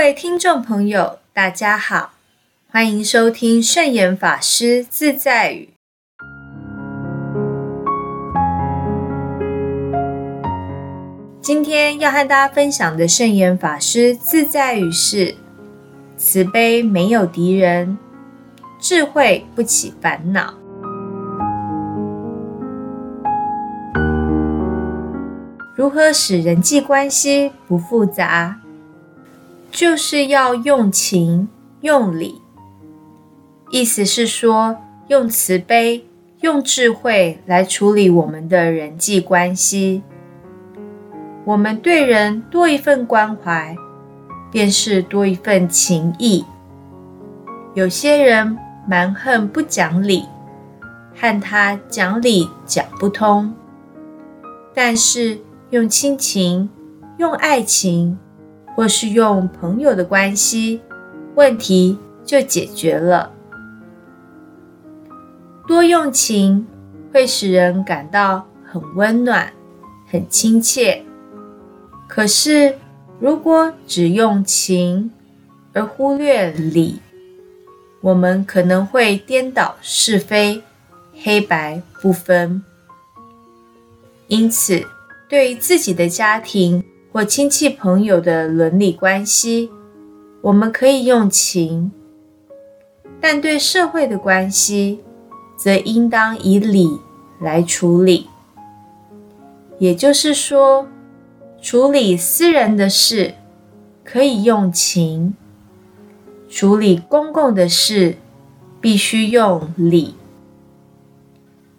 各位听众朋友，大家好，欢迎收听圣严法师自在语。今天要和大家分享的圣严法师自在语是：慈悲没有敌人，智慧不起烦恼。如何使人际关系不复杂？就是要用情用理，意思是说，用慈悲、用智慧来处理我们的人际关系。我们对人多一份关怀，便是多一份情谊。有些人蛮横不讲理，和他讲理讲不通，但是用亲情、用爱情。或是用朋友的关系，问题就解决了。多用情会使人感到很温暖、很亲切。可是，如果只用情而忽略理，我们可能会颠倒是非、黑白不分。因此，对于自己的家庭，或亲戚朋友的伦理关系，我们可以用情；但对社会的关系，则应当以理来处理。也就是说，处理私人的事可以用情，处理公共的事必须用理。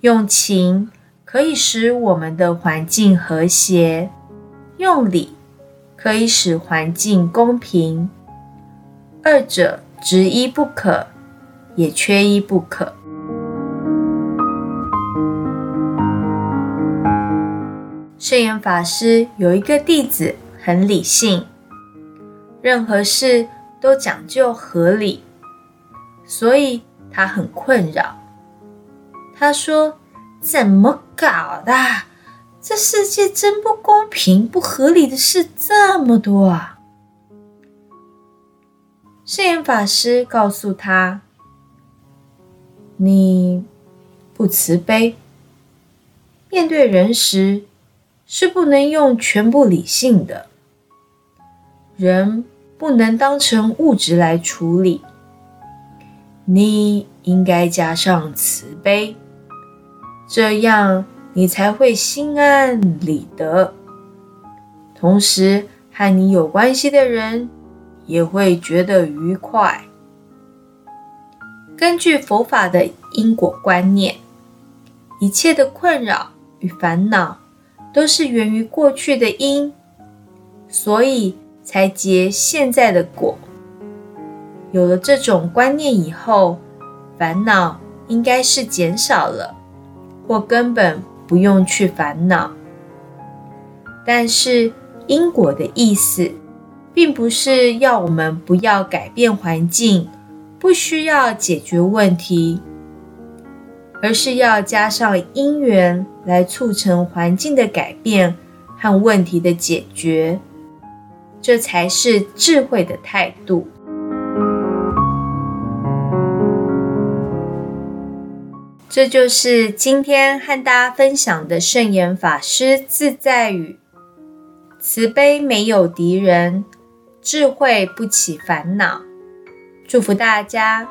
用情可以使我们的环境和谐。用理可以使环境公平，二者执一不可，也缺一不可。圣严法师有一个弟子很理性，任何事都讲究合理，所以他很困扰。他说：“怎么搞的？”这世界真不公平、不合理的事这么多啊！圣严法师告诉他：“你不慈悲，面对人时是不能用全部理性的，人不能当成物质来处理，你应该加上慈悲，这样。”你才会心安理得，同时和你有关系的人也会觉得愉快。根据佛法的因果观念，一切的困扰与烦恼都是源于过去的因，所以才结现在的果。有了这种观念以后，烦恼应该是减少了，或根本。不用去烦恼，但是因果的意思，并不是要我们不要改变环境，不需要解决问题，而是要加上因缘来促成环境的改变和问题的解决，这才是智慧的态度。这就是今天和大家分享的圣言法师自在语：慈悲没有敌人，智慧不起烦恼。祝福大家。